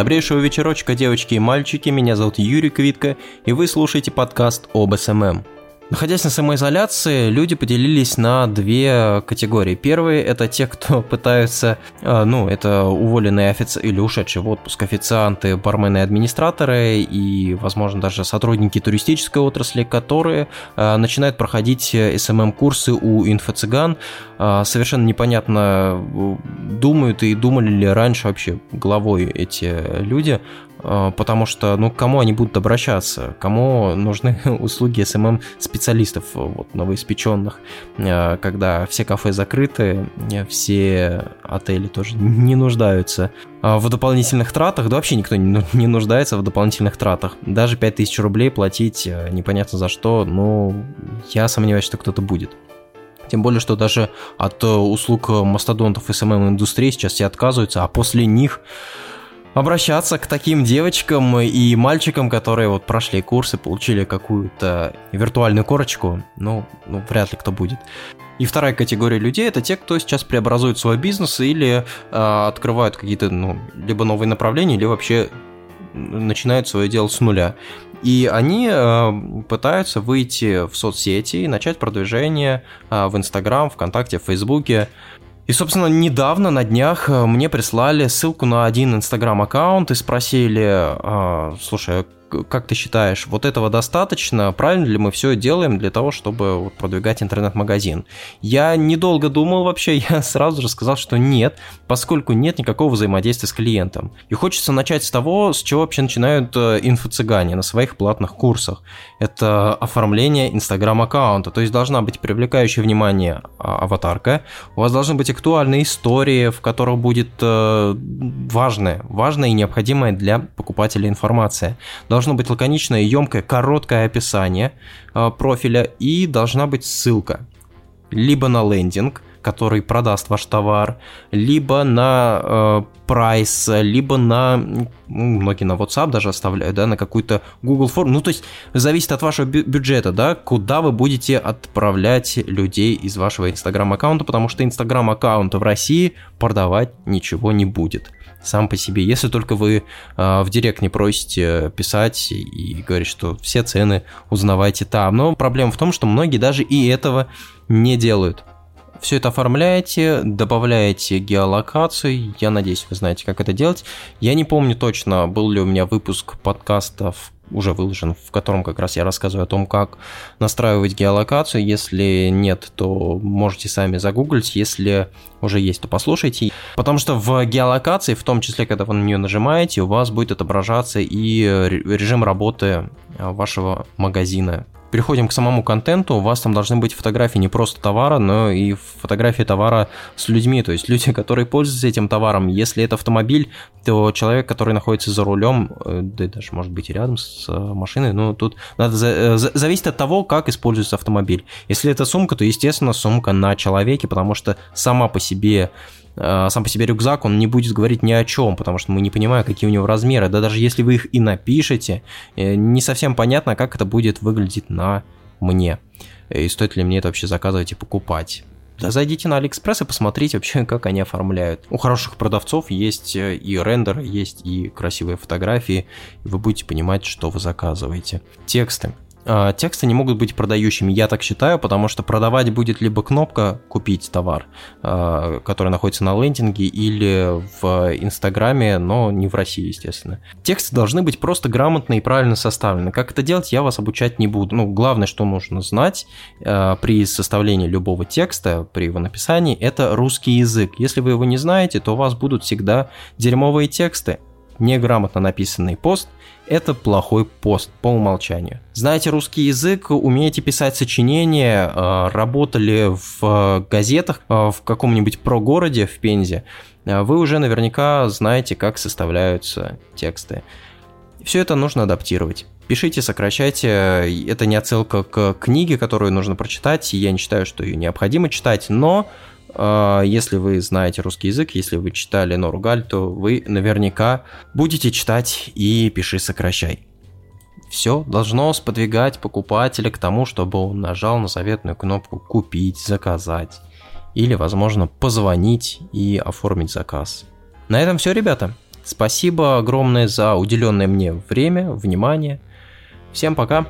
Добрейшего вечерочка, девочки и мальчики, меня зовут Юрий Квитко, и вы слушаете подкаст об SMM. Находясь на самоизоляции, люди поделились на две категории. Первые – это те, кто пытаются, а, ну, это уволенные офици... или ушедшие в отпуск официанты, бармены администраторы, и, возможно, даже сотрудники туристической отрасли, которые а, начинают проходить SMM-курсы у инфо-цыган. А, совершенно непонятно, думают и думали ли раньше вообще главой эти люди, потому что, ну, к кому они будут обращаться, кому нужны услуги SMM-специалистов, вот, новоиспеченных, а, когда все кафе закрыты, все отели тоже не нуждаются в дополнительных тратах, да вообще никто не нуждается в дополнительных тратах. Даже 5000 рублей платить а, непонятно за что, ну, я сомневаюсь, что кто-то будет. Тем более, что даже от услуг мастодонтов SMM-индустрии сейчас все отказываются, а после них обращаться к таким девочкам и мальчикам, которые вот прошли курсы, получили какую-то виртуальную корочку, ну, ну вряд ли кто будет. И вторая категория людей это те, кто сейчас преобразует свой бизнес или э, открывают какие-то, ну, либо новые направления, или вообще начинают свое дело с нуля. И они э, пытаются выйти в соцсети и начать продвижение э, в Инстаграм, ВКонтакте, в Фейсбуке. И, собственно, недавно на днях э, мне прислали ссылку на один инстаграм-аккаунт и спросили, а, слушай, как ты считаешь, вот этого достаточно? Правильно ли мы все делаем для того, чтобы продвигать интернет-магазин? Я недолго думал вообще, я сразу же сказал, что нет, поскольку нет никакого взаимодействия с клиентом. И хочется начать с того, с чего вообще начинают э, инфо-цыгане на своих платных курсах. Это оформление инстаграм-аккаунта, то есть должна быть привлекающая внимание а, аватарка, у вас должны быть актуальные истории, в которых будет э, важная, важная и необходимая для покупателя информация должно быть лаконичное, емкое, короткое описание э, профиля и должна быть ссылка либо на лендинг, который продаст ваш товар, либо на э, прайс, либо на, ну, многие на WhatsApp даже оставляют, да, на какую-то Google форму. Ну, то есть зависит от вашего бю- бюджета, да, куда вы будете отправлять людей из вашего Instagram аккаунта, потому что Instagram аккаунт в России продавать ничего не будет сам по себе. Если только вы э, в директ не просите писать и говорить, что все цены узнавайте там. Но проблема в том, что многие даже и этого не делают. Все это оформляете, добавляете геолокацию. Я надеюсь, вы знаете, как это делать. Я не помню точно, был ли у меня выпуск подкастов уже выложен, в котором как раз я рассказываю о том, как настраивать геолокацию. Если нет, то можете сами загуглить. Если уже есть, то послушайте. Потому что в геолокации, в том числе, когда вы на нее нажимаете, у вас будет отображаться и режим работы вашего магазина переходим к самому контенту, у вас там должны быть фотографии не просто товара, но и фотографии товара с людьми, то есть люди, которые пользуются этим товаром. Если это автомобиль, то человек, который находится за рулем, э, да даже может быть и рядом с э, машиной, но тут надо за, за, зависит от того, как используется автомобиль. Если это сумка, то, естественно, сумка на человеке, потому что сама по себе Э, сам по себе рюкзак, он не будет говорить ни о чем, потому что мы не понимаем, какие у него размеры. Да даже если вы их и напишете, э, не совсем понятно, как это будет выглядеть на мне. И стоит ли мне это вообще заказывать и покупать. Да зайдите на Алиэкспресс и посмотрите вообще, как они оформляют. У хороших продавцов есть э, и рендер, есть и красивые фотографии, и вы будете понимать, что вы заказываете. Тексты. А, тексты не могут быть продающими, я так считаю, потому что продавать будет либо кнопка «Купить товар», а, который находится на лендинге, или в Инстаграме, но не в России, естественно. Тексты должны быть просто грамотно и правильно составлены. Как это делать, я вас обучать не буду. Ну, главное, что нужно знать а, при составлении любого текста, при его написании, это русский язык. Если вы его не знаете, то у вас будут всегда дерьмовые тексты, неграмотно написанный пост – это плохой пост по умолчанию. Знаете русский язык, умеете писать сочинения, э, работали в газетах э, в каком-нибудь прогороде в Пензе, э, вы уже наверняка знаете, как составляются тексты. Все это нужно адаптировать. Пишите, сокращайте. Это не отсылка к книге, которую нужно прочитать. Я не считаю, что ее необходимо читать, но если вы знаете русский язык, если вы читали Нору Галь, то вы наверняка будете читать и пиши сокращай. Все должно сподвигать покупателя к тому, чтобы он нажал на заветную кнопку «Купить», «Заказать» или, возможно, позвонить и оформить заказ. На этом все, ребята. Спасибо огромное за уделенное мне время, внимание. Всем пока.